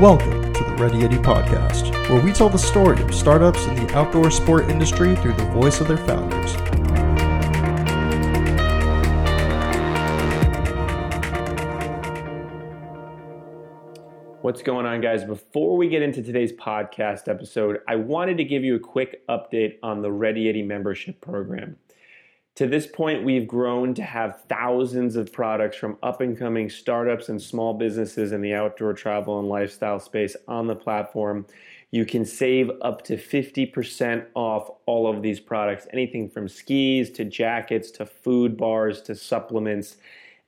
Welcome to the Ready Yeti podcast, where we tell the story of startups in the outdoor sport industry through the voice of their founders. What's going on, guys? Before we get into today's podcast episode, I wanted to give you a quick update on the Ready Yeti membership program. To this point, we've grown to have thousands of products from up and coming startups and small businesses in the outdoor travel and lifestyle space on the platform. You can save up to 50% off all of these products anything from skis to jackets to food bars to supplements.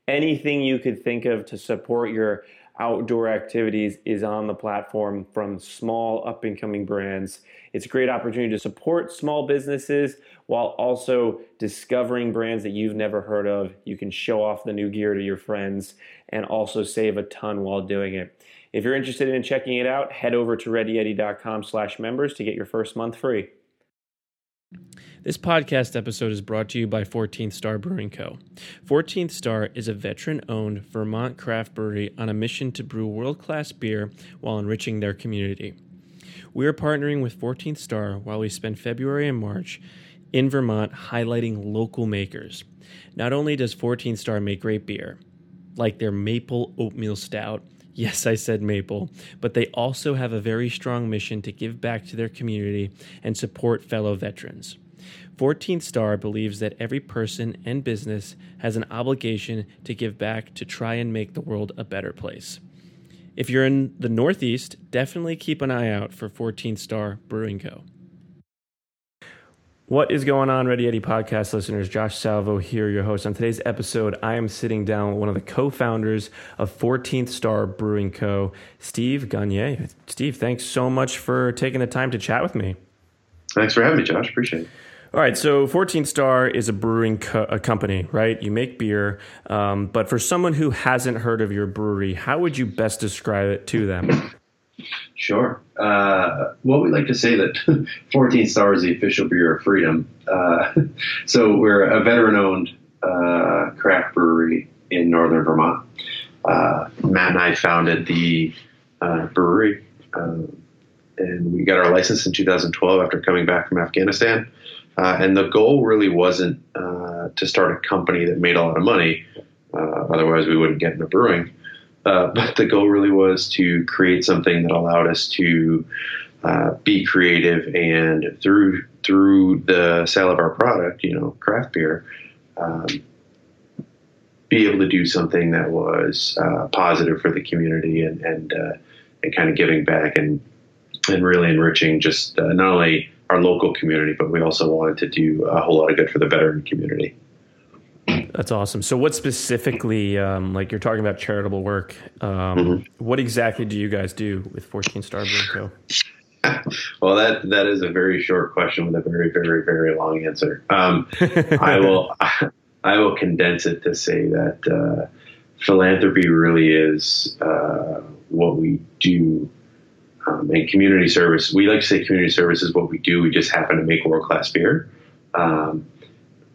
Anything you could think of to support your outdoor activities is on the platform from small up and coming brands. It's a great opportunity to support small businesses while also discovering brands that you've never heard of. You can show off the new gear to your friends and also save a ton while doing it. If you're interested in checking it out, head over to readyyeti.com slash members to get your first month free. This podcast episode is brought to you by 14th Star Brewing Co. 14th Star is a veteran owned Vermont craft brewery on a mission to brew world class beer while enriching their community. We are partnering with 14th Star while we spend February and March in Vermont highlighting local makers. Not only does 14th Star make great beer, like their maple oatmeal stout, Yes, I said maple, but they also have a very strong mission to give back to their community and support fellow veterans. 14th Star believes that every person and business has an obligation to give back to try and make the world a better place. If you're in the Northeast, definitely keep an eye out for 14th Star Brewing Co. What is going on, Ready Yeti podcast listeners? Josh Salvo here, your host. On today's episode, I am sitting down with one of the co founders of 14th Star Brewing Co., Steve Gagner. Steve, thanks so much for taking the time to chat with me. Thanks for having me, Josh. Appreciate it. All right, so 14th Star is a brewing co- a company, right? You make beer, um, but for someone who hasn't heard of your brewery, how would you best describe it to them? Sure. Uh, well, we like to say that 14 Star is the official beer of freedom. Uh, so we're a veteran-owned uh, craft brewery in northern Vermont. Uh, Matt and I founded the uh, brewery, um, and we got our license in 2012 after coming back from Afghanistan. Uh, and the goal really wasn't to start a company that made a lot of money. otherwise, we wouldn't get into brewing. Uh, but the goal really was to create something that allowed us to uh, be creative and through through the sale of our product, you know, craft beer, um, be able to do something that was uh, positive for the community and and, uh, and kind of giving back and and really enriching just uh, not only our local community, but we also wanted to do a whole lot of good for the veteran community. That's awesome. So, what specifically, um, like you're talking about charitable work, um, mm-hmm. what exactly do you guys do with 14 Star Brewing Co? well, that that is a very short question with a very, very, very long answer. Um, I will I will condense it to say that uh, philanthropy really is uh, what we do. Um, and community service, we like to say community service is what we do. We just happen to make world class beer. Um,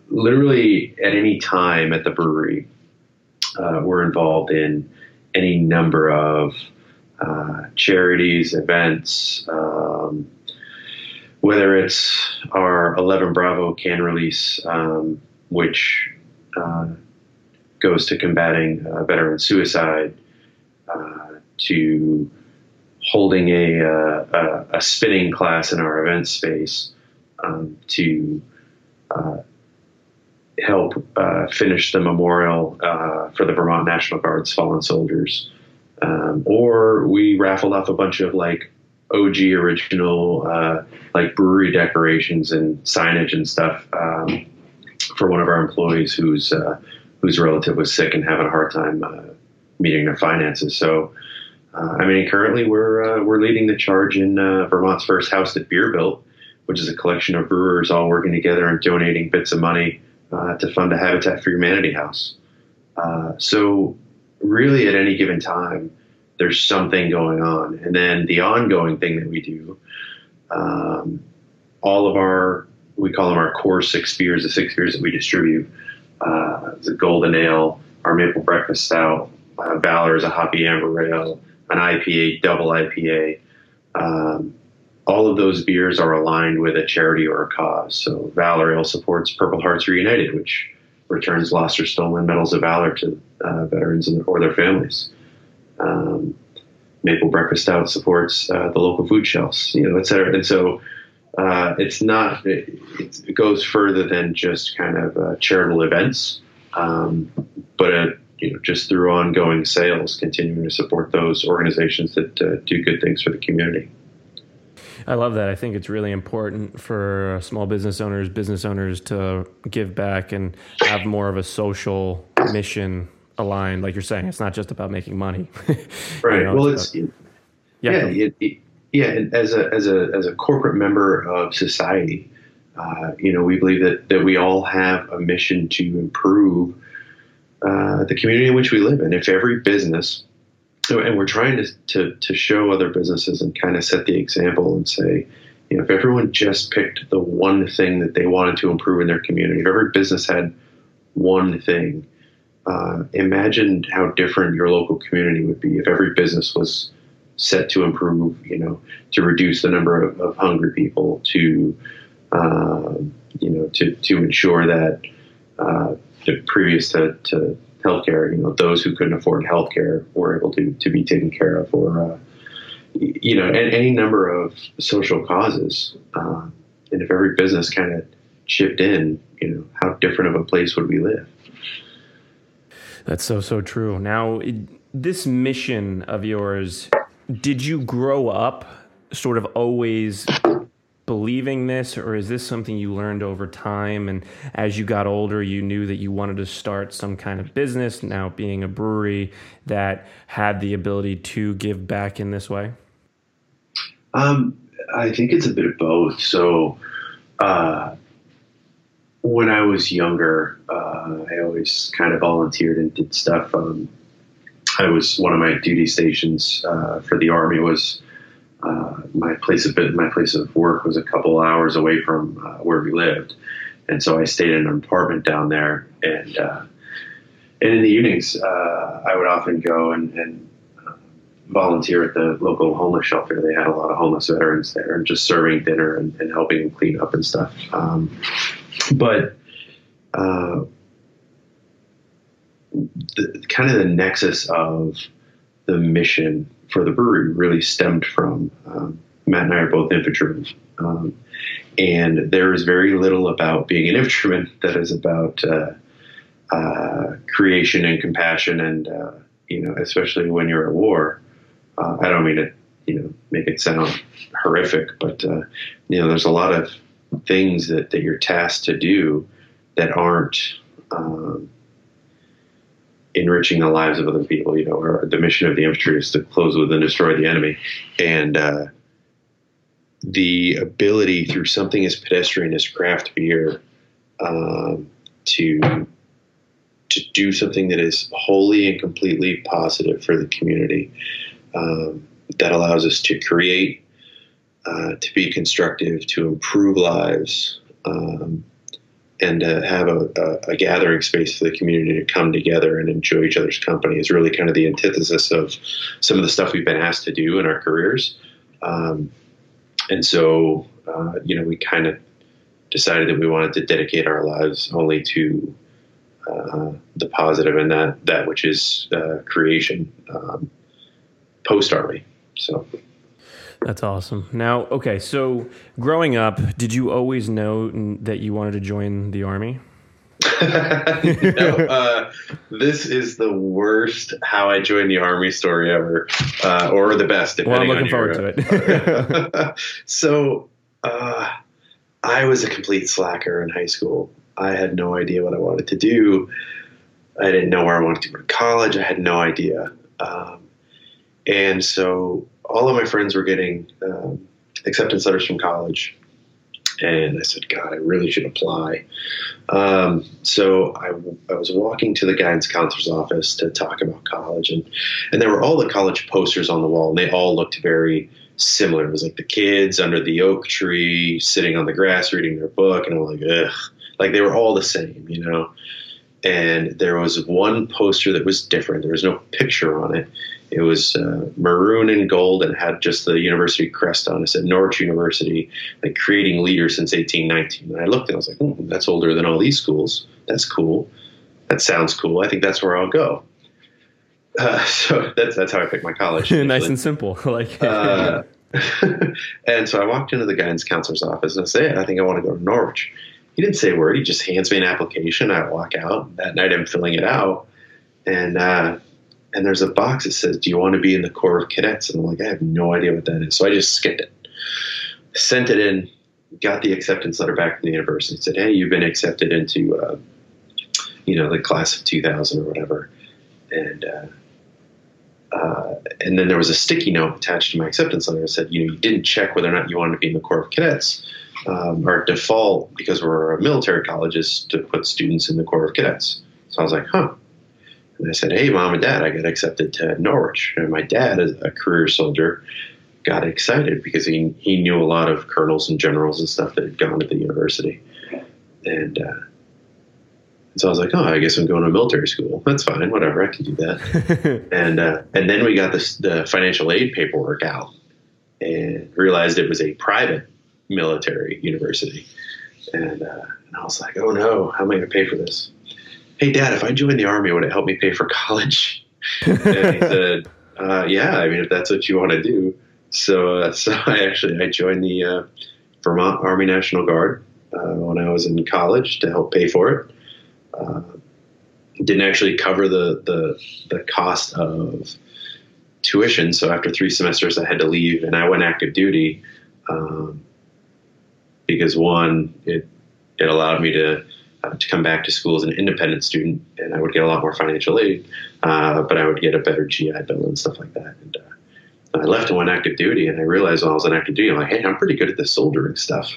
literally at any time at the brewery, uh, we're involved in any number of uh, charities, events, um, whether it's our 11 Bravo can release, um, which uh, goes to combating uh, veteran suicide, uh, to holding a, uh, a, a, spinning class in our event space, um, to help uh, finish the memorial uh, for the Vermont National Guard's fallen soldiers. Um, or we raffled off a bunch of like OG original uh, like brewery decorations and signage and stuff um, for one of our employees whose uh, whose relative was sick and having a hard time uh, meeting their finances. So. Uh, I mean, currently we're we're leading the charge in Vermont's first house that beer built, which is a collection of brewers all working together and donating bits of money uh, to fund a Habitat for Humanity house. Uh, so, really, at any given time, there's something going on. And then the ongoing thing that we do, um, all of our, we call them our core six beers, the six beers that we distribute. Uh, the Golden Ale, our Maple Breakfast Stout, uh, Valor is a hoppy amber ale, an IPA, double IPA. Um, all of those beers are aligned with a charity or a cause. So Valor Ale supports Purple Hearts Reunited, which returns lost or stolen medals of valor to uh, veterans or their families. Um, Maple Breakfast Stout supports uh, the local food shelves, you know, et cetera. And so uh, it's not, it, it, goes further than just kind of uh, charitable events, um, but uh, you know, just through ongoing sales, continuing to support those organizations that uh, do good things for the community. I love that. I think it's really important for small business owners, business owners to give back and have more of a social mission aligned. Like you're saying, it's not just about making money. right. know, well, it's, it's yeah, yeah, it, it, yeah. As a as a as a corporate member of society, uh, you know, we believe that that we all have a mission to improve uh, the community in which we live in. If every business and we're trying to, to, to show other businesses and kind of set the example and say, you know, if everyone just picked the one thing that they wanted to improve in their community, if every business had one thing, uh, imagine how different your local community would be if every business was set to improve, you know, to reduce the number of, of hungry people, to, uh, you know, to, to ensure that uh, previous to, to healthcare. You know, those who couldn't afford healthcare were able to to be taken care of, or uh, you know, any number of social causes. Uh, and if every business kind of chipped in, you know, how different of a place would we live? That's so so true. Now, this mission of yours, did you grow up sort of always believing this, or is this something you learned over time? And as you got older, you knew that you wanted to start some kind of business, now being a brewery that had the ability to give back in this way? Um, I think it's a bit of both. So, uh, when I was younger, uh, I always kind of volunteered and did stuff. Um, I was one of my duty stations uh, for the army was uh, my place of my place of work was a couple hours away from uh, where we lived, and so I stayed in an apartment down there. And uh, and in the evenings, uh, I would often go and, and uh, volunteer at the local homeless shelter. They had a lot of homeless veterans there, and just serving dinner and, and helping them clean up and stuff. Um, but the, kind of the nexus of the mission for the brewery really stemmed from um, Matt and I are both infantrymen. Um, and there is very little about being an infantryman that is about uh, uh, creation and compassion, and uh, you know, especially when you're at war. Uh, I don't mean to, you know, make it sound horrific, but uh, you know, there's a lot of things that, that you're tasked to do that aren't um, enriching the lives of other people. You know, or the mission of the infantry is to close with and destroy the enemy, and uh, the ability through something as pedestrian as craft beer um, to to do something that is wholly and completely positive for the community um, that allows us to create, uh, to be constructive, to improve lives. Um, and to have a, a, a, gathering space for the community to come together and enjoy each other's company is really kind of the antithesis of some of the stuff we've been asked to do in our careers. Um, and so, uh, you know, we kind of decided that we wanted to dedicate our lives only to uh, the positive and that that which is uh, creation um, post army. So. That's awesome. Now, okay, so growing up, did you always know that you wanted to join the army? no, uh, this is the worst how I joined the army story ever, uh, or the best. Well, I'm looking forward to it. so, uh, I was a complete slacker in high school. I had no idea what I wanted to do. I didn't know where I wanted to go to college. I had no idea. Um, and so all of my friends were getting um, acceptance letters from college. And I said, God, I really should apply. Um, so I, I, was walking to the guidance counselor's office to talk about college, and, and there were all the college posters on the wall, and they all looked very similar. It was like the kids under the oak tree, sitting on the grass reading their book, and I'm like, ugh, like they were all the same, you know. and there was one poster that was different. There was no picture on it. It was uh, maroon and gold and had just the university crest on it. It said Norwich University, like creating leaders since 1819. And I looked and I was like, oh, that's older than all these schools. That's cool. That sounds cool. I think that's where I'll go. Uh, so that's that's how I picked my college. nice and simple. like, uh, and so I walked into the guidance counselor's office and I said, I think I want to go to Norwich. He didn't say a word. He just hands me an application. I walk out. That night I'm filling it out, and uh, and there's a box that says, "Do you want to be in the Corps of Cadets?" And I'm like, I have no idea what that is. So I just skipped it, sent it in, got the acceptance letter back from the university. Said, "Hey, you've been accepted into, uh, you know, the class of 2000 or whatever," and uh, uh, and then there was a sticky note attached to my acceptance letter that said, you know, you didn't check whether or not you wanted to be in the Corps of Cadets. Um, our default, because we're a military college, is to put students in the Corps of Cadets. So I was like, huh. And I said, hey, mom and dad, I got accepted to Norwich. And my dad, as a career soldier, got excited because he, he knew a lot of colonels and generals and stuff that had gone to the university. And, uh, so I was like, oh, I guess I'm going to military school. That's fine, whatever, I can do that. and uh, and then we got this the financial aid paperwork out and realized it was a private military university. And, uh, and I was like, oh no, how am I going to pay for this? Hey, Dad, if I joined the army, would it help me pay for college? and he said, uh, yeah, I mean, if that's what you want to do. So, uh, so I actually I joined the uh, Vermont Army National Guard uh, when I was in college to help pay for it uh, didn't actually cover the, the the cost of tuition. So after three semesters, I had to leave, and I went active duty um, because one, it it allowed me to uh, to come back to school as an independent student, and I would get a lot more financial aid, uh, but I would get a better GI Bill and stuff like that. And uh, I left and went active duty, and I realized while I was on active duty, I'm like, hey, I'm pretty good at this soldering stuff,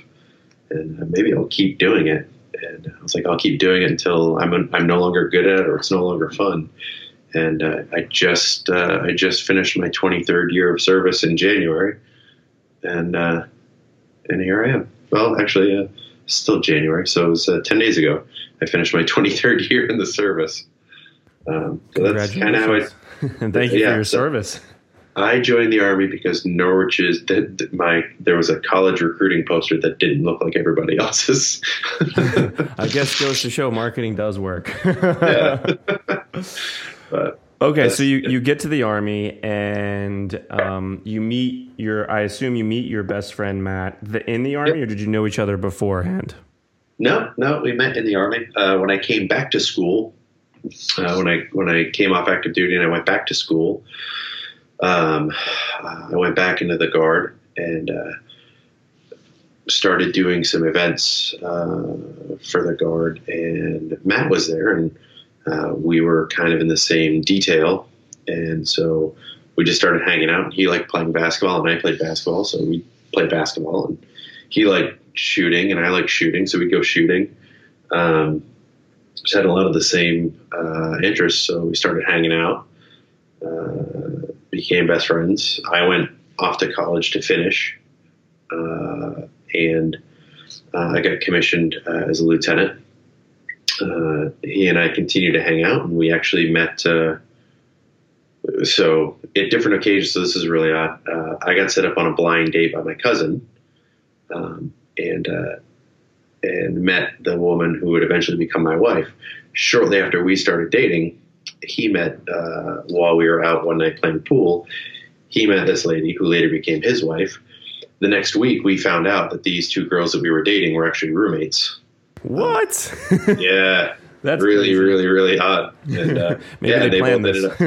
and uh, maybe I'll keep doing it and I was like, I'll keep doing it until I'm I'm no longer good at it or it's no longer fun. And I just I just finished my 23rd year of service in January, and and here I am. Well, actually, uh, still January, so it was uh, 10 days ago. I finished my 23rd year in the service. Um, so that's kind of how I. and thank you yeah, for your so, service. I joined the army because Norwich's that my there was a college recruiting poster that didn't look like everybody else's. I guess goes to show marketing does work. yeah. but okay, so you you get to the army and um, you meet your I assume you meet your best friend Matt the, in the army, yep. or did you know each other beforehand? No, no, we met in the army. Uh, when I came back to school, uh, when I when I came off active duty and I went back to school um, I went back into the guard and uh, started doing some events uh, for the guard. And Matt was there, and uh, we were kind of in the same detail. And so we just started hanging out. He liked playing basketball, and I played basketball, so we played basketball. And he liked shooting, and I liked shooting, so we'd go shooting. Um, just had a lot of the same uh, interests, so we started hanging out. Uh, became best friends. I went off to college to finish, uh, and uh, I got commissioned uh, as a lieutenant. Uh, he and I continued to hang out, and we actually met. Uh, so at different occasions, so this is really odd. Uh, I got set up on a blind date by my cousin, um, and and met the woman who would eventually become my wife. Shortly after we started dating, he met uh, while we were out one night playing pool. He met this lady who later became his wife. The next week, we found out that these two girls that we were dating were actually roommates. What? yeah. That's really, crazy. really, really odd. And uh, yeah, they, they both ended up.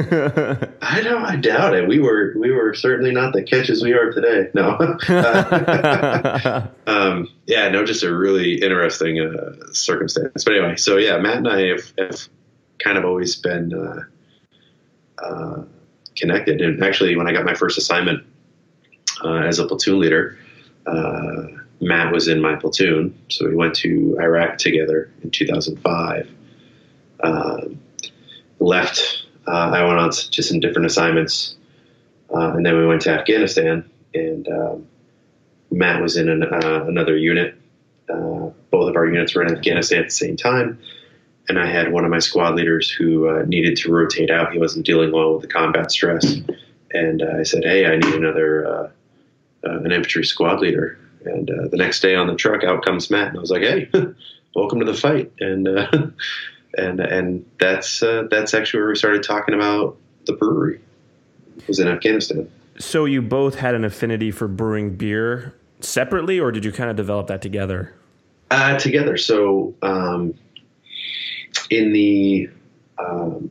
I don't. I doubt it. We were, we were certainly not the catches we are today. No. um, yeah, no, just a really interesting uh, circumstance. But anyway, so yeah, Matt and I have, have kind of always been uh, uh, connected. And actually, when I got my first assignment uh, as a platoon leader, uh, Matt was in my platoon, so we went to Iraq together in 2005. Um, left. Uh, I went on to some different assignments, and then we went to Afghanistan. And um, Matt was in an, another unit. both of our units were in Afghanistan at the same time and I had one of my squad leaders who uh, needed to rotate out. He wasn't dealing well with the combat stress, and uh, I said, "Hey, I need another uh, uh an infantry squad leader." And uh, the next day on the truck, out comes Matt, and I was like, "Hey, welcome to the fight!" And uh, and and that's that's actually where we started talking about the brewery. It was in Afghanistan. So you both had an affinity for brewing beer separately, or did you kind of develop that together? together. So. Um, in the um,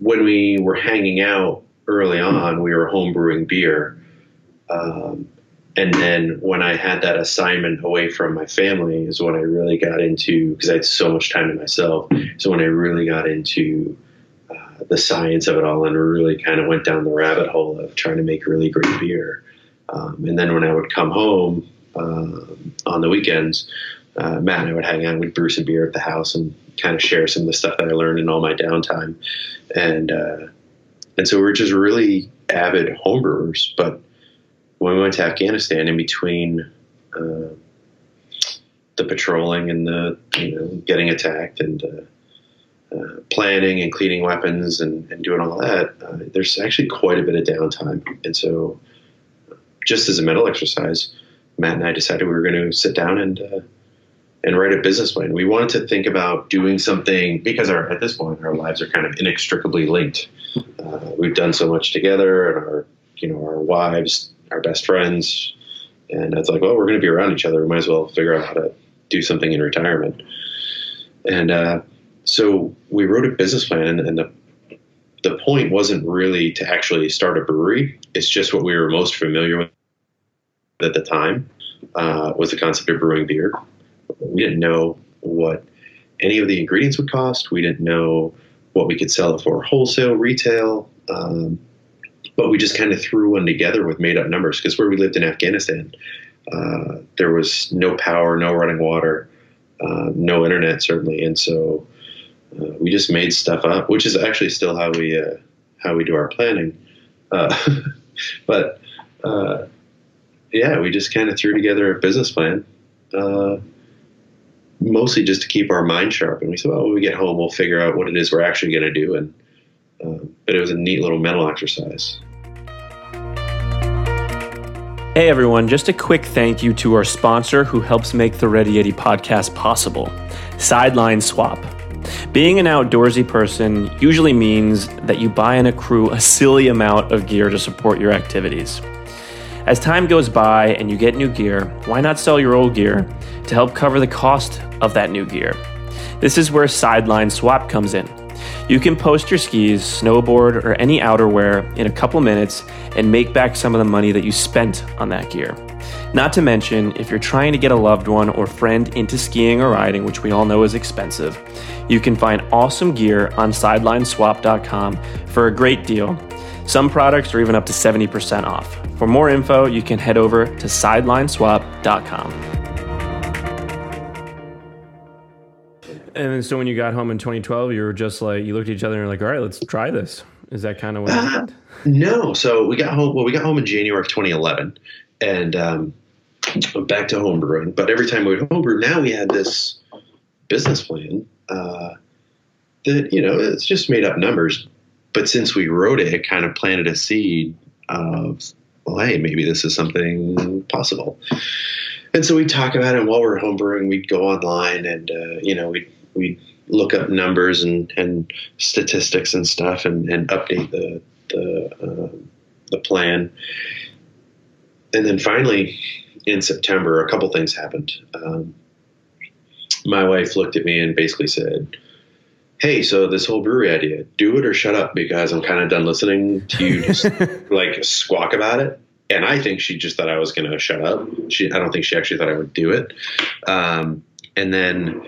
when we were hanging out early on, we were homebrewing beer. Um, and then when I had that assignment away from my family is when I really got into because I had so much time to myself. So when I really got into uh, the science of it all and really kind of went down the rabbit hole of trying to make really great beer. Um, and then when I would come home um, on the weekends, uh, Matt and I would hang out, we'd brew some beer at the house and kind of share some of the stuff that I learned in all my downtime. And, uh, and so we are just really avid homebrewers. But when we went to Afghanistan, in between uh, the patrolling and the you know getting attacked and uh, uh, planning and cleaning weapons and, and doing all that, uh, there's actually quite a bit of downtime. And so, just as a mental exercise, Matt and I decided we were going to sit down and uh, and write a business plan. We wanted to think about doing something because our, at this point our lives are kind of inextricably linked. Uh, we've done so much together, and our you know our wives, our best friends, and it's like, well, we're going to be around each other. We might as well figure out how to do something in retirement. And uh, so we wrote a business plan, and, and the the point wasn't really to actually start a brewery. It's just what we were most familiar with at the time uh, was the concept of brewing beer. We didn't know what any of the ingredients would cost. We didn't know what we could sell it for wholesale, retail. Um, but we just kind of threw one together with made up numbers because where we lived in Afghanistan, uh, there was no power, no running water, uh, no internet, certainly. And so uh, we just made stuff up, which is actually still how we uh, how we do our planning. Uh, but uh, yeah, we just kind of threw together a business plan mostly just to keep our mind sharp. And we said, well, when we get home, we'll figure out what it is we're actually going to do. And but it was a neat little mental exercise. Hey everyone, just a quick thank you to our sponsor who helps make the Ready Yeti podcast possible, Sideline Swap. Being an outdoorsy person usually means that you buy and accrue a silly amount of gear to support your activities. As time goes by and you get new gear, why not sell your old gear to help cover the cost of that new gear? This is where Sideline Swap comes in. You can post your skis, snowboard, or any outerwear in a couple minutes and make back some of the money that you spent on that gear. Not to mention, if you're trying to get a loved one or friend into skiing or riding, which we all know is expensive, you can find awesome gear on sidelineswap.com for a great deal. Some products are even up to 70% off. For more info, you can head over to sidelineswap.com. And so when you got home in 2012, you were just like, you looked at each other and you're like, all right, let's try this. Is that kind of what uh, happened? No. So we got home, well, we got home in January of 2011 and um, back to homebrewing. But every time we would homebrew, now we had this business plan uh, that, you know, it's just made up numbers. But since we wrote it, it kind of planted a seed of well, hey, maybe this is something possible. And so we talk about it. And while we're homebrewing, we'd go online and uh, you know we we look up numbers and, and statistics and stuff and, and update the the uh, the plan. And then finally, in September, a couple things happened. Um, my wife looked at me and basically said, hey, so this whole brewery idea, do it or shut up because I'm kind of done listening to you just like squawk about it. And I think she just thought I was going to shut up. She, I don't think she actually thought I would do it. Um, and then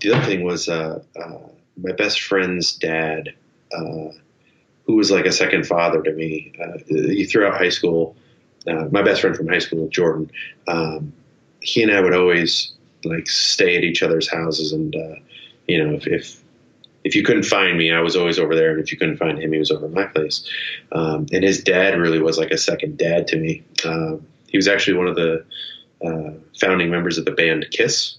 the other thing was uh, uh, my best friend's dad, uh, who was like a second father to me. Uh, throughout high school, uh, my best friend from high school, Jordan, um, he and I would always like stay at each other's houses and uh, you know if, if if you couldn't find me, I was always over there, and if you couldn't find him, he was over at my place. Um, and his dad really was like a second dad to me. Uh, he was actually one of the uh, founding members of the band Kiss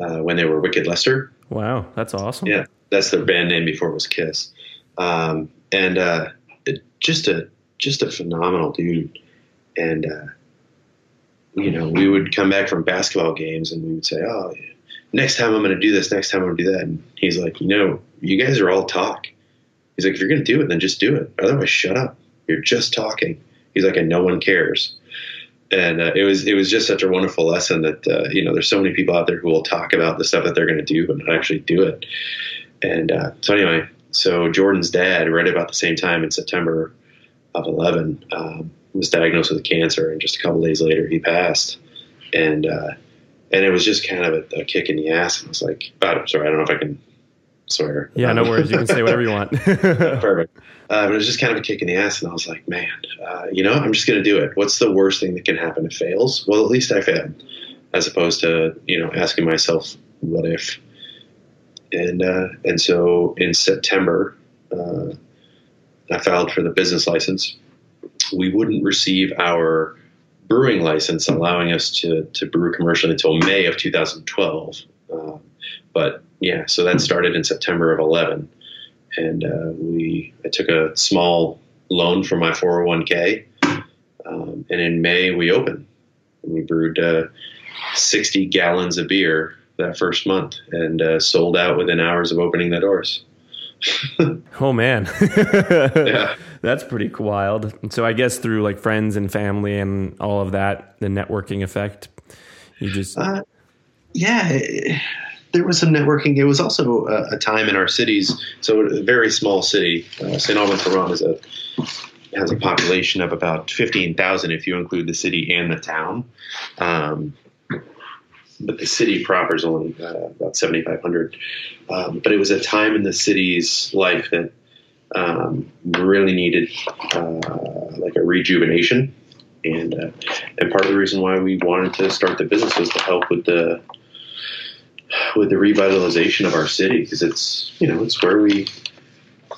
uh, when they were Wicked Lester, Wow, that's awesome. Yeah, that's their band name before it was Kiss, um, and uh, it, just a just a phenomenal dude. And uh, you know, we would come back from basketball games and we would say, "Oh, next time I'm going to do this. Next time I'm going to do that." And he's like, "You know, you guys are all talk." He's like, "If you're going to do it, then just do it. Otherwise, shut up. You're just talking." He's like, "And no one cares." And uh, it was it was just such a wonderful lesson that uh, you know there's so many people out there who will talk about the stuff that they're going to do but not actually do it. And uh, so anyway, so Jordan's dad, right about the same time in September of 11, um, was diagnosed with cancer, and just a couple days later, he passed. And uh, and it was just kind of a, a kick in the ass. And I was like, oh, I'm sorry, I don't know if I can swear. Yeah, no worries. You can say whatever you want. Perfect. Uh, but it was just kind of a kick in the ass, and I was like, man, uh, you know, I'm just going to do it. What's the worst thing that can happen? It fails. Well, at least I failed, as opposed to you know asking myself, what if? And uh, and so in September, uh, I filed for the business license. We wouldn't receive our brewing license, allowing us to to brew commercially until May of 2012. Um, but yeah, so that started in September of 11, and uh, we I took a small loan from my 401k, um, and in May we opened. We brewed uh, 60 gallons of beer that first month and uh, sold out within hours of opening the doors. oh man, yeah, that's pretty wild. And so I guess through like friends and family and all of that, the networking effect, you just uh, yeah. There was some networking. It was also a, a, time in our cities. So a very small city, uh, St. Albans, Vermont, is a has a population of about fifteen thousand if you include the city and the town. Um, but the city proper is only uh, about 7,500. Um, but it was a time in the city's life that um, really needed uh, like a rejuvenation. And, uh, and part of the reason why we wanted to start the business was to help with the with the revitalization of our city because it's you know it's where we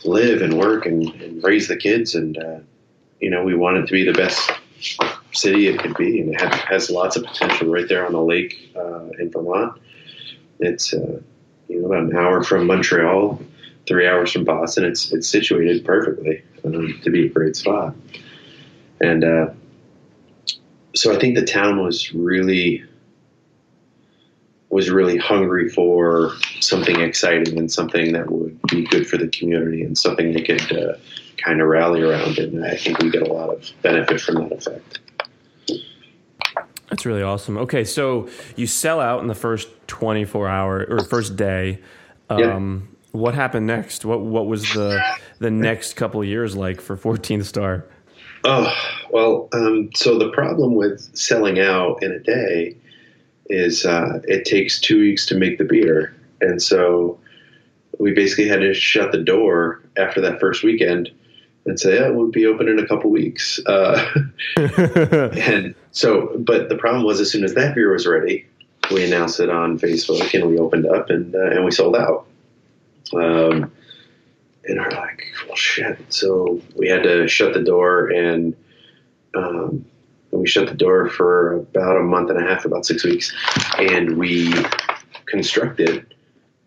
live and work and, and raise the kids and uh, you know we want it to be the best city it could be, and it has lots of potential right there on the lake uh, in Vermont. It's uh, you know about an hour from Montreal, three hours from Boston. It's it's situated perfectly um, to be a great spot, and uh, so I think the town was really was really hungry for something exciting and something that would be good for the community and something they could uh, kind of rally around. And I think we get a lot of benefit from that effect. That's really awesome. Okay, so you sell out in the first 24 hour or first day. Um, yeah. What happened next? What what was the the next couple years like for 14th Star? Oh well, um, so the problem with selling out in a day is uh, it takes two weeks to make the beer, and so we basically had to shut the door after that first weekend and say, "Yeah, we'll be open in a couple weeks." Uh, and so, but the problem was, as soon as that beer was ready, we announced it on Facebook, and we opened up, and uh, and we sold out. Um, and are like, well, shit. So we had to shut the door, and um, we shut the door for about a month and a half, about six weeks, and we constructed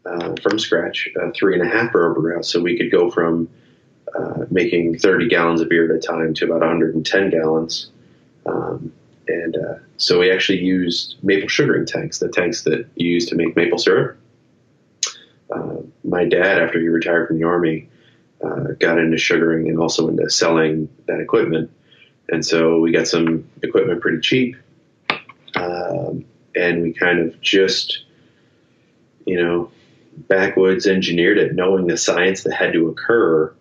uh, from scratch a three and a half barrel brew house, so we could go from uh, making 30 gallons of beer at a time to about 110 gallons. Um, and uh, so we actually used maple sugaring tanks, the tanks that you use to make maple syrup. Uh, my dad, after he retired from the army, uh, got into sugaring and also into selling that equipment. And so we got some equipment pretty cheap. Um, and we kind of just, you know, backwoods engineered it, knowing the science that had to occur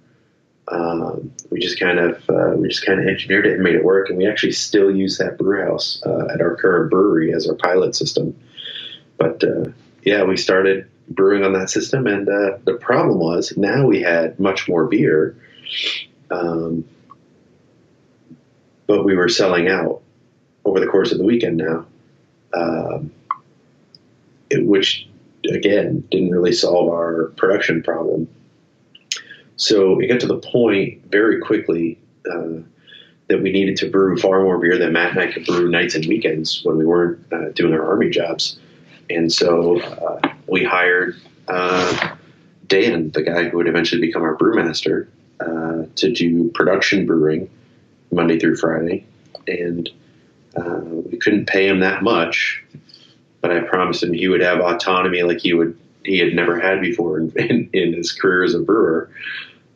um, we just kind of uh, we just kind of engineered it and made it work, and we actually still use that brew house uh, at our current brewery as our pilot system. But uh, yeah, we started brewing on that system, and uh, the problem was now we had much more beer, um, but we were selling out over the course of the weekend now, um, it, which again didn't really solve our production problem. So it got to the point very quickly uh, that we needed to brew far more beer than Matt and I could brew nights and weekends when we weren't uh, doing our army jobs. And so uh, we hired uh, Dan, the guy who would eventually become our brewmaster, uh, to do production brewing Monday through Friday, and uh, we couldn't pay him that much, but I promised him he would have autonomy like he would he had never had before in, in, in his career as a brewer.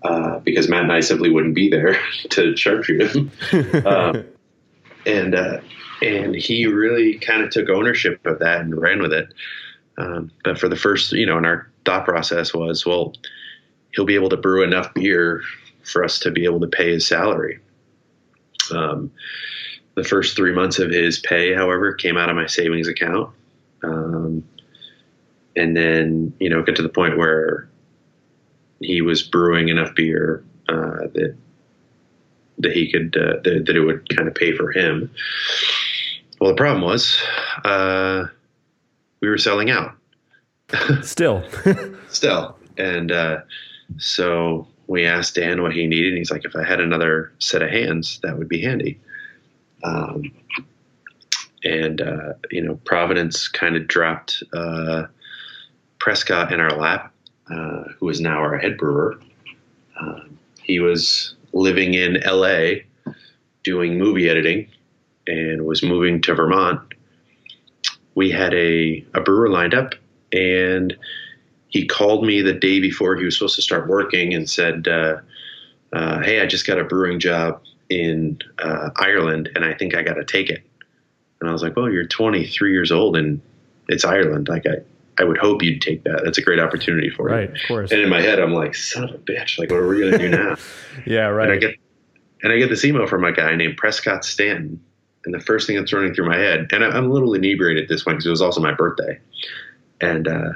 Uh, because Matt and I simply wouldn't be there to sharpshoot him, uh, and uh, and he really kind of took ownership of that and ran with it. Um, but for the first, you know, and our thought process was, well, he'll be able to brew enough beer for us to be able to pay his salary. Um, the first three months of his pay, however, came out of my savings account. Um, and then, you know, get to the point where he was brewing enough beer uh, that that he could uh, that, that, it would kind of pay for him. Well, the problem was uh, we were selling out. Still, still, and uh, so we asked Dan what he needed. And he's like, "If I had another set of hands, that would be handy." Um, and uh, you know, Providence kind of dropped uh, Prescott in our lap uh, who is now our head brewer. Uh, he was living in LA doing movie editing and was moving to Vermont. We had a, a brewer lined up, and he called me the day before he was supposed to start working and said, uh, uh Hey, I just got a brewing job in uh, Ireland, and I think I got to take it. And I was like, Well, you're 23 years old, and it's Ireland. Like, I, I would hope you'd take that. That's a great opportunity for right, you. Right, of course. And in my head, I'm like, son of a bitch. Like, what are we to do now? yeah, right. And I get, and I get this email from a guy named Prescott Stanton. And the first thing that's running through my head, and I'm a little inebriated at this point because it was also my birthday. And, uh,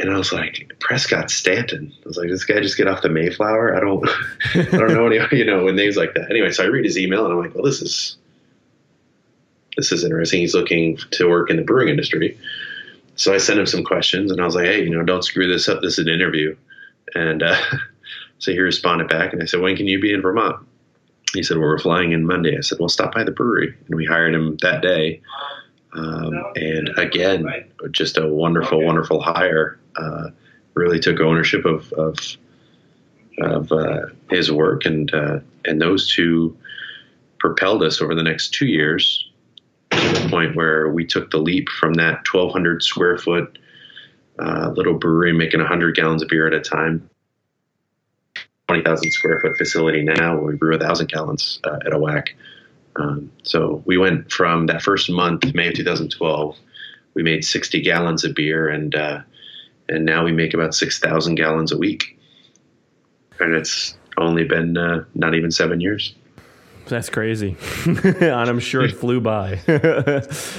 and I was like, Prescott Stanton. I was like, this guy just get off the Mayflower? I don't, I don't know any, you know, names like that. Anyway, so I read his email and I'm like, well, this is, this is interesting. He's looking to work in the brewing industry. So I sent him some questions and I was like, hey, you know, don't screw this up. This is an interview. And uh, so he responded back and I said, when can you be in Vermont? He said, well, we're flying in Monday. I said, well, stop by the brewery. And we hired him that day. Um, and again, just a wonderful, wonderful hire. Uh, really took ownership of, of, of uh, his work. And, uh, and those two propelled us over the next two years to the point where we took the leap from that 1,200 square foot uh, little brewery making 100 gallons of beer at a time, 20,000 square foot facility now where we brew 1,000 gallons uh, at a whack. Um, so we went from that first month, May of 2012, we made 60 gallons of beer, and uh, and now we make about 6,000 gallons a week. And it's only been uh, not even seven years. That's crazy. and I'm sure it flew by.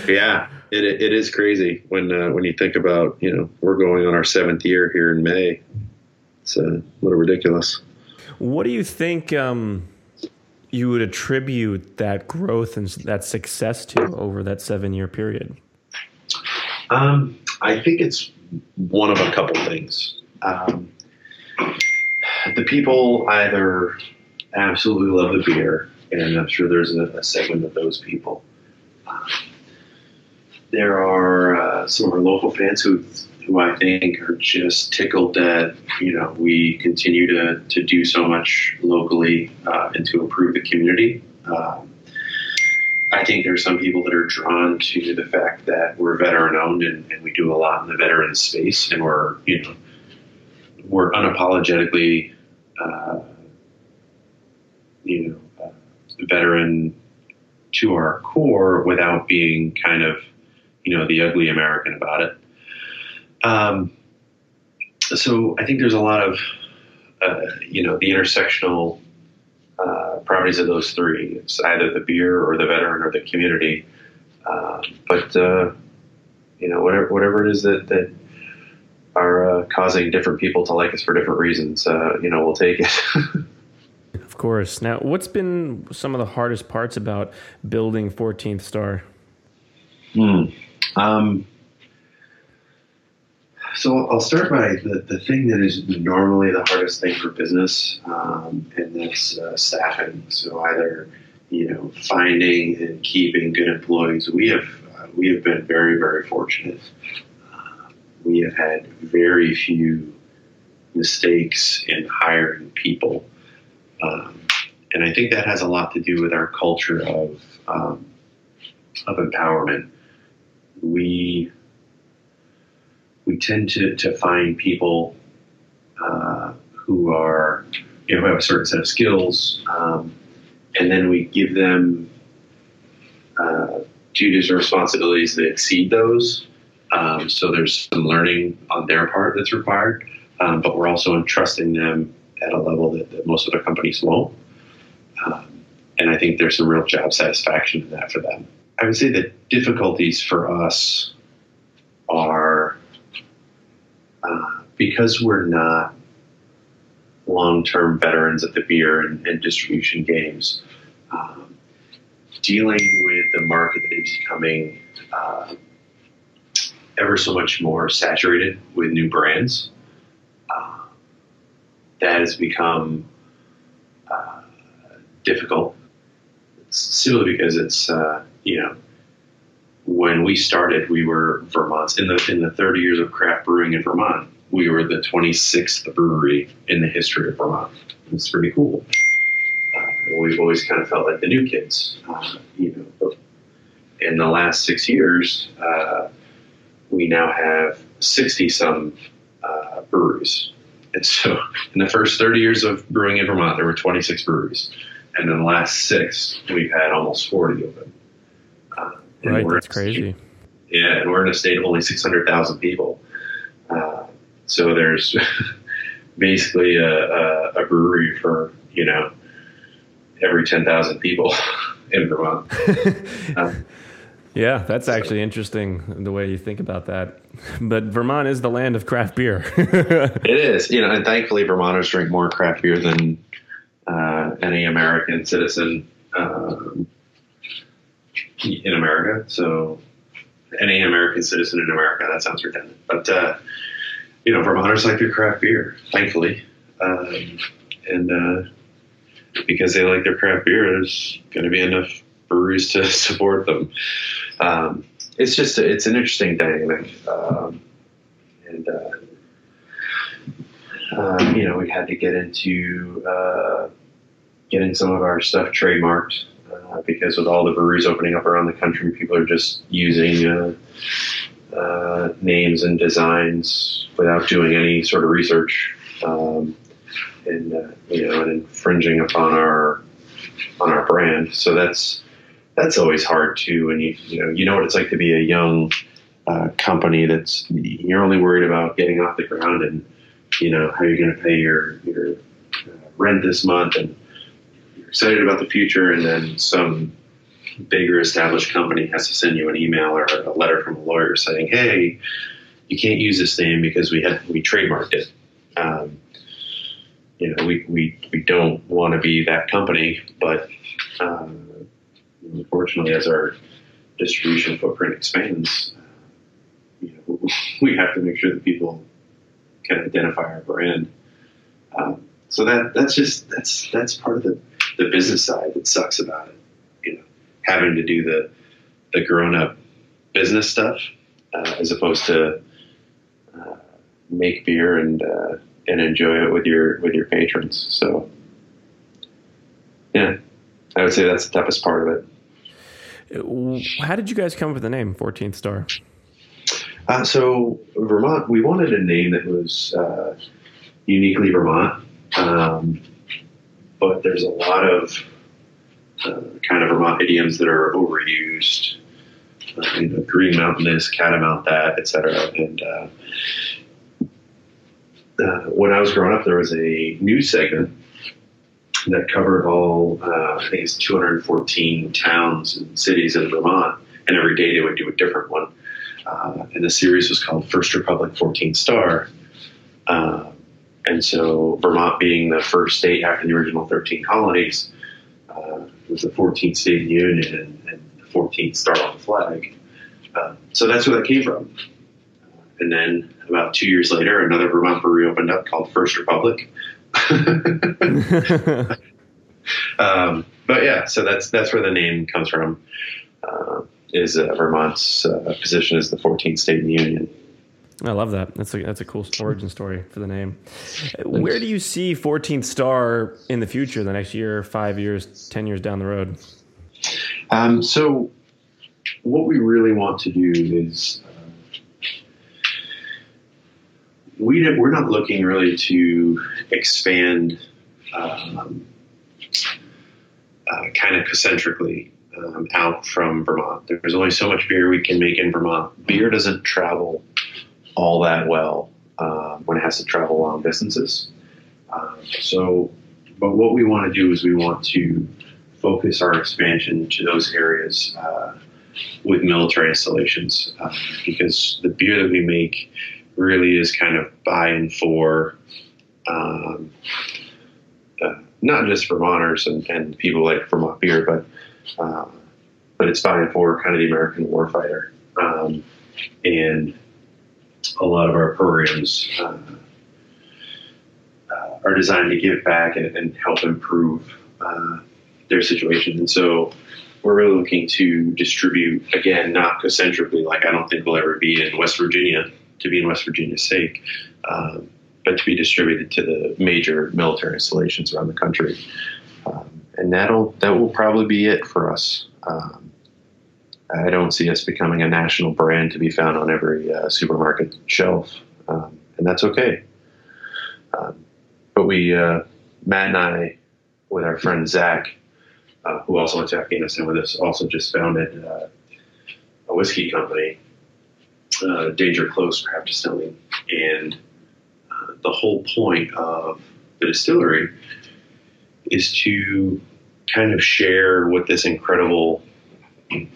yeah, it, it is crazy when uh, when you think about you know we're going on our seventh year here in May. It's uh, a little ridiculous. What do you think um, you would attribute that growth and that success to over that seven year period? Um, I think it's one of a couple things. Um, the people either absolutely love the beer and I'm sure there's a, a segment of those people. Um, there are uh, some of our local fans who, who I think are just tickled that you know we continue to, to do so much locally uh, and to improve the community. Um, I think there's some people that are drawn to the fact that we're veteran owned and, and we do a lot in the veteran space, and we're you know we're unapologetically uh, you know veteran to our core without being kind of, you know, the ugly American about it. Um, so I think there's a lot of, uh, you know, the intersectional properties of those three. It's either the beer or the veteran or the community. Uh, but uh, you know, whatever whatever it is that that are uh, causing different people to like us for different reasons, uh, you know, we'll take it. Of course. Now, what's been some of the hardest parts about building 14th Star? Hmm. Um, so I'll start by the, the thing that is normally the hardest thing for business, um, and that's uh, staffing. So either you know finding and keeping good employees. We have uh, we have been very very fortunate. Uh, we have had very few mistakes in hiring people. Um, and I think that has a lot to do with our culture of um, of empowerment. We we tend to, to find people uh, who are you know who have a certain set of skills, um, and then we give them uh, duties or responsibilities that exceed those. Um, so there's some learning on their part that's required, um, but we're also entrusting them at a level that, that most other companies won't. Um, and I think there's some real job satisfaction in that for them. I would say the difficulties for us are uh, because we're not long-term veterans of the beer and, and distribution games. Um, dealing with the market that is becoming uh, ever so much more saturated with new brands, uh, that has become uh, difficult. Simply because it's uh, you know when we started, we were Vermont's in the in the 30 years of craft brewing in Vermont. We were the 26th brewery in the history of Vermont. It's pretty cool. Uh, we've always kind of felt like the new kids, uh, you know. In the last six years, uh, we now have 60 some uh, breweries. And so, in the first 30 years of brewing in Vermont, there were 26 breweries. And in the last six, we've had almost 40 of them. Uh, right, that's crazy. yeah, and we're in a state of only 600,000 people. Uh, so there's basically a, a, a, brewery for, you know, every 10,000 people in Vermont. uh, yeah, that's actually interesting the way you think about that. But Vermont is the land of craft beer. it is, you know, and thankfully Vermonters drink more craft beer than uh, any American citizen um, in America. So, any American citizen in America, that sounds redundant. But, uh, you know, Vermonters like their craft beer, thankfully. Um, and uh, because they like their craft beer, there's going to be enough breweries to support them. Um, it's just a, it's an interesting dynamic, um, and uh, uh, you know we had to get into uh, getting some of our stuff trademarked uh, because with all the breweries opening up around the country, people are just using uh, uh, names and designs without doing any sort of research. Um, and you know, and infringing upon our on our brand. So that's that's always hard too. And you you know you know what it's like to be a young uh, company that's you're only worried about getting off the ground and you know how you're going to pay your your uh, rent this month and excited about the future and then some bigger established company has to send you an email or a letter from a lawyer saying hey you can't use this name because we had we trademarked it um, you know we, we, we don't want to be that company but um, unfortunately, as our distribution footprint expands, you know, we have to make sure that people can identify our brand. Um, so that that's just that's that's part of the, the business side that sucks about it. You know, having to do the the grown up business stuff uh, as opposed to uh, make beer and uh, and enjoy it with your with your patrons. So yeah, I would say that's the toughest part of it. How did you guys come up with the name 14th Star? Uh, so Vermont, we wanted a name that was uh, uniquely Vermont, um, but there's a lot of uh, kind of Vermont idioms that are overused. Uh, you know, Green Mountain this, Catamount that, etc. And uh, uh, when I was growing up, there was a news segment that covered all, uh, I think it's 214 towns and cities in Vermont, and every day they would do a different one. Uh, and the series was called First Republic 14 Star. Uh, and so, Vermont being the first state after the original 13 colonies, uh, was the 14th state in the Union and, and, the 14th star on the flag. Uh, so that's where that came from. And then about two years later, another Vermont brewery opened up called First Republic. um, but yeah, so that's that's where the name comes from. Uh, is uh, Vermont's uh, position as the 14th state in the union. I love that. That's a that's a cool origin story for the name. Where do you see 14th Star in the future, the next year, five years, ten years down the road? Um, so, what we really want to do is we we're not looking really to expand um, uh, kind of concentrically um, out from Vermont. There's only so much beer we can make in Vermont. Beer doesn't travel all that well uh, when it has to travel long distances. Uh, so, but what we want to do is we want to focus our expansion to those areas uh, with military installations uh, because the beer that we make really is kind of by and for um, uh, not just Vermonters and, and, people like Vermont beer, but but it's by for kind of the American warfighter. Um, and a lot of our programs uh, uh, are designed to give back and, and help improve uh, their situation. And so we're really looking to distribute, again, not concentrically, like I don't think we'll ever be in West Virginia to be in West Virginia's sake, um, but to be distributed to the major military installations around the country. Um, and that'll that will probably be it for us. Um, I don't see us becoming a national brand to be found on every uh, supermarket shelf, um, and that's okay. Um, but we, uh, Matt and I, with our friend Zach, uh, who also went to Afghanistan with us, also just founded uh, a whiskey company, uh, Danger Close Craft Distilling, and uh, the whole point of the distillery is to kind of share what this incredible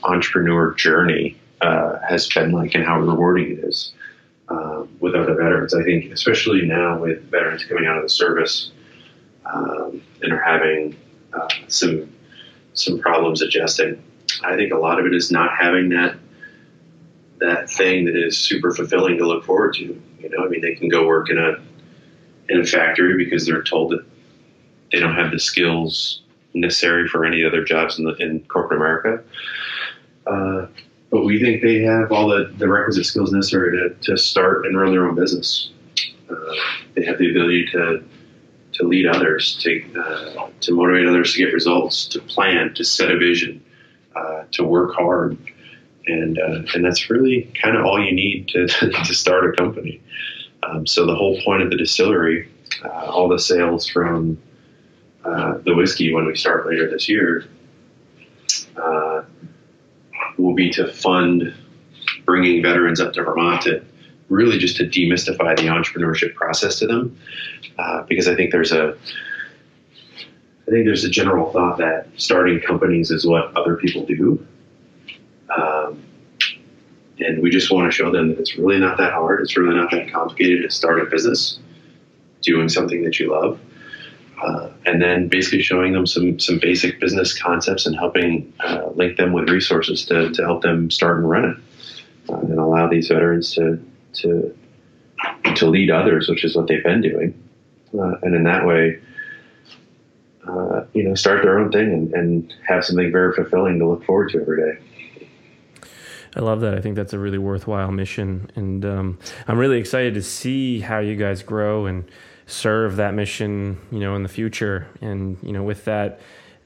entrepreneur journey uh, has been like and how rewarding it is um, with other veterans. I think, especially now with veterans coming out of the service um, and are having uh, some some problems adjusting. I think a lot of it is not having that that thing that is super fulfilling to look forward to. You know, I mean, they can go work in a in a factory because they're told that they don't have the skills necessary for any other jobs in, the, in corporate America. Uh, but we think they have all the, the requisite skills necessary to, to start and run their own business. Uh, they have the ability to to lead others, to uh, to motivate others to get results, to plan, to set a vision, uh, to work hard, and uh, and that's really kind of all you need to to start a company. Um, so the whole point of the distillery, uh, all the sales from uh, the whiskey when we start later this year, uh, will be to fund bringing veterans up to Vermont to really just to demystify the entrepreneurship process to them, uh, because I think there's a I think there's a general thought that starting companies is what other people do. Um, and we just want to show them that it's really not that hard. It's really not that complicated to start a business doing something that you love. Uh, and then basically showing them some some basic business concepts and helping uh, link them with resources to, to help them start and run it, uh, and allow these veterans to to to lead others, which is what they've been doing, uh, and in that way, uh, you know, start their own thing and, and have something very fulfilling to look forward to every day. I love that. I think that's a really worthwhile mission, and um, I'm really excited to see how you guys grow and serve that mission, you know, in the future. And you know, with that,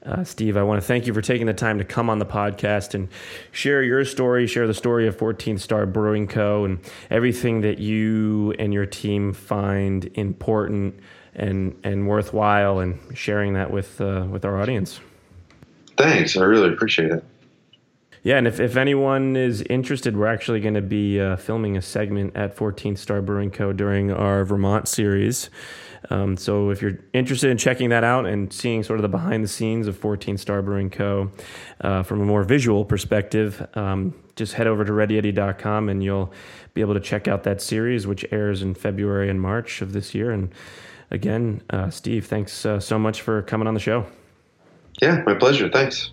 uh, Steve, I want to thank you for taking the time to come on the podcast and share your story, share the story of 14th Star Brewing Co. and everything that you and your team find important and and worthwhile, and sharing that with uh, with our audience. Thanks, I really appreciate it. Yeah, and if, if anyone is interested, we're actually going to be uh, filming a segment at 14th Star Brewing Co. during our Vermont series. Um, so if you're interested in checking that out and seeing sort of the behind the scenes of 14th Star Brewing Co. Uh, from a more visual perspective, um, just head over to readyyeti.com and you'll be able to check out that series, which airs in February and March of this year. And again, uh, Steve, thanks uh, so much for coming on the show. Yeah, my pleasure. Thanks.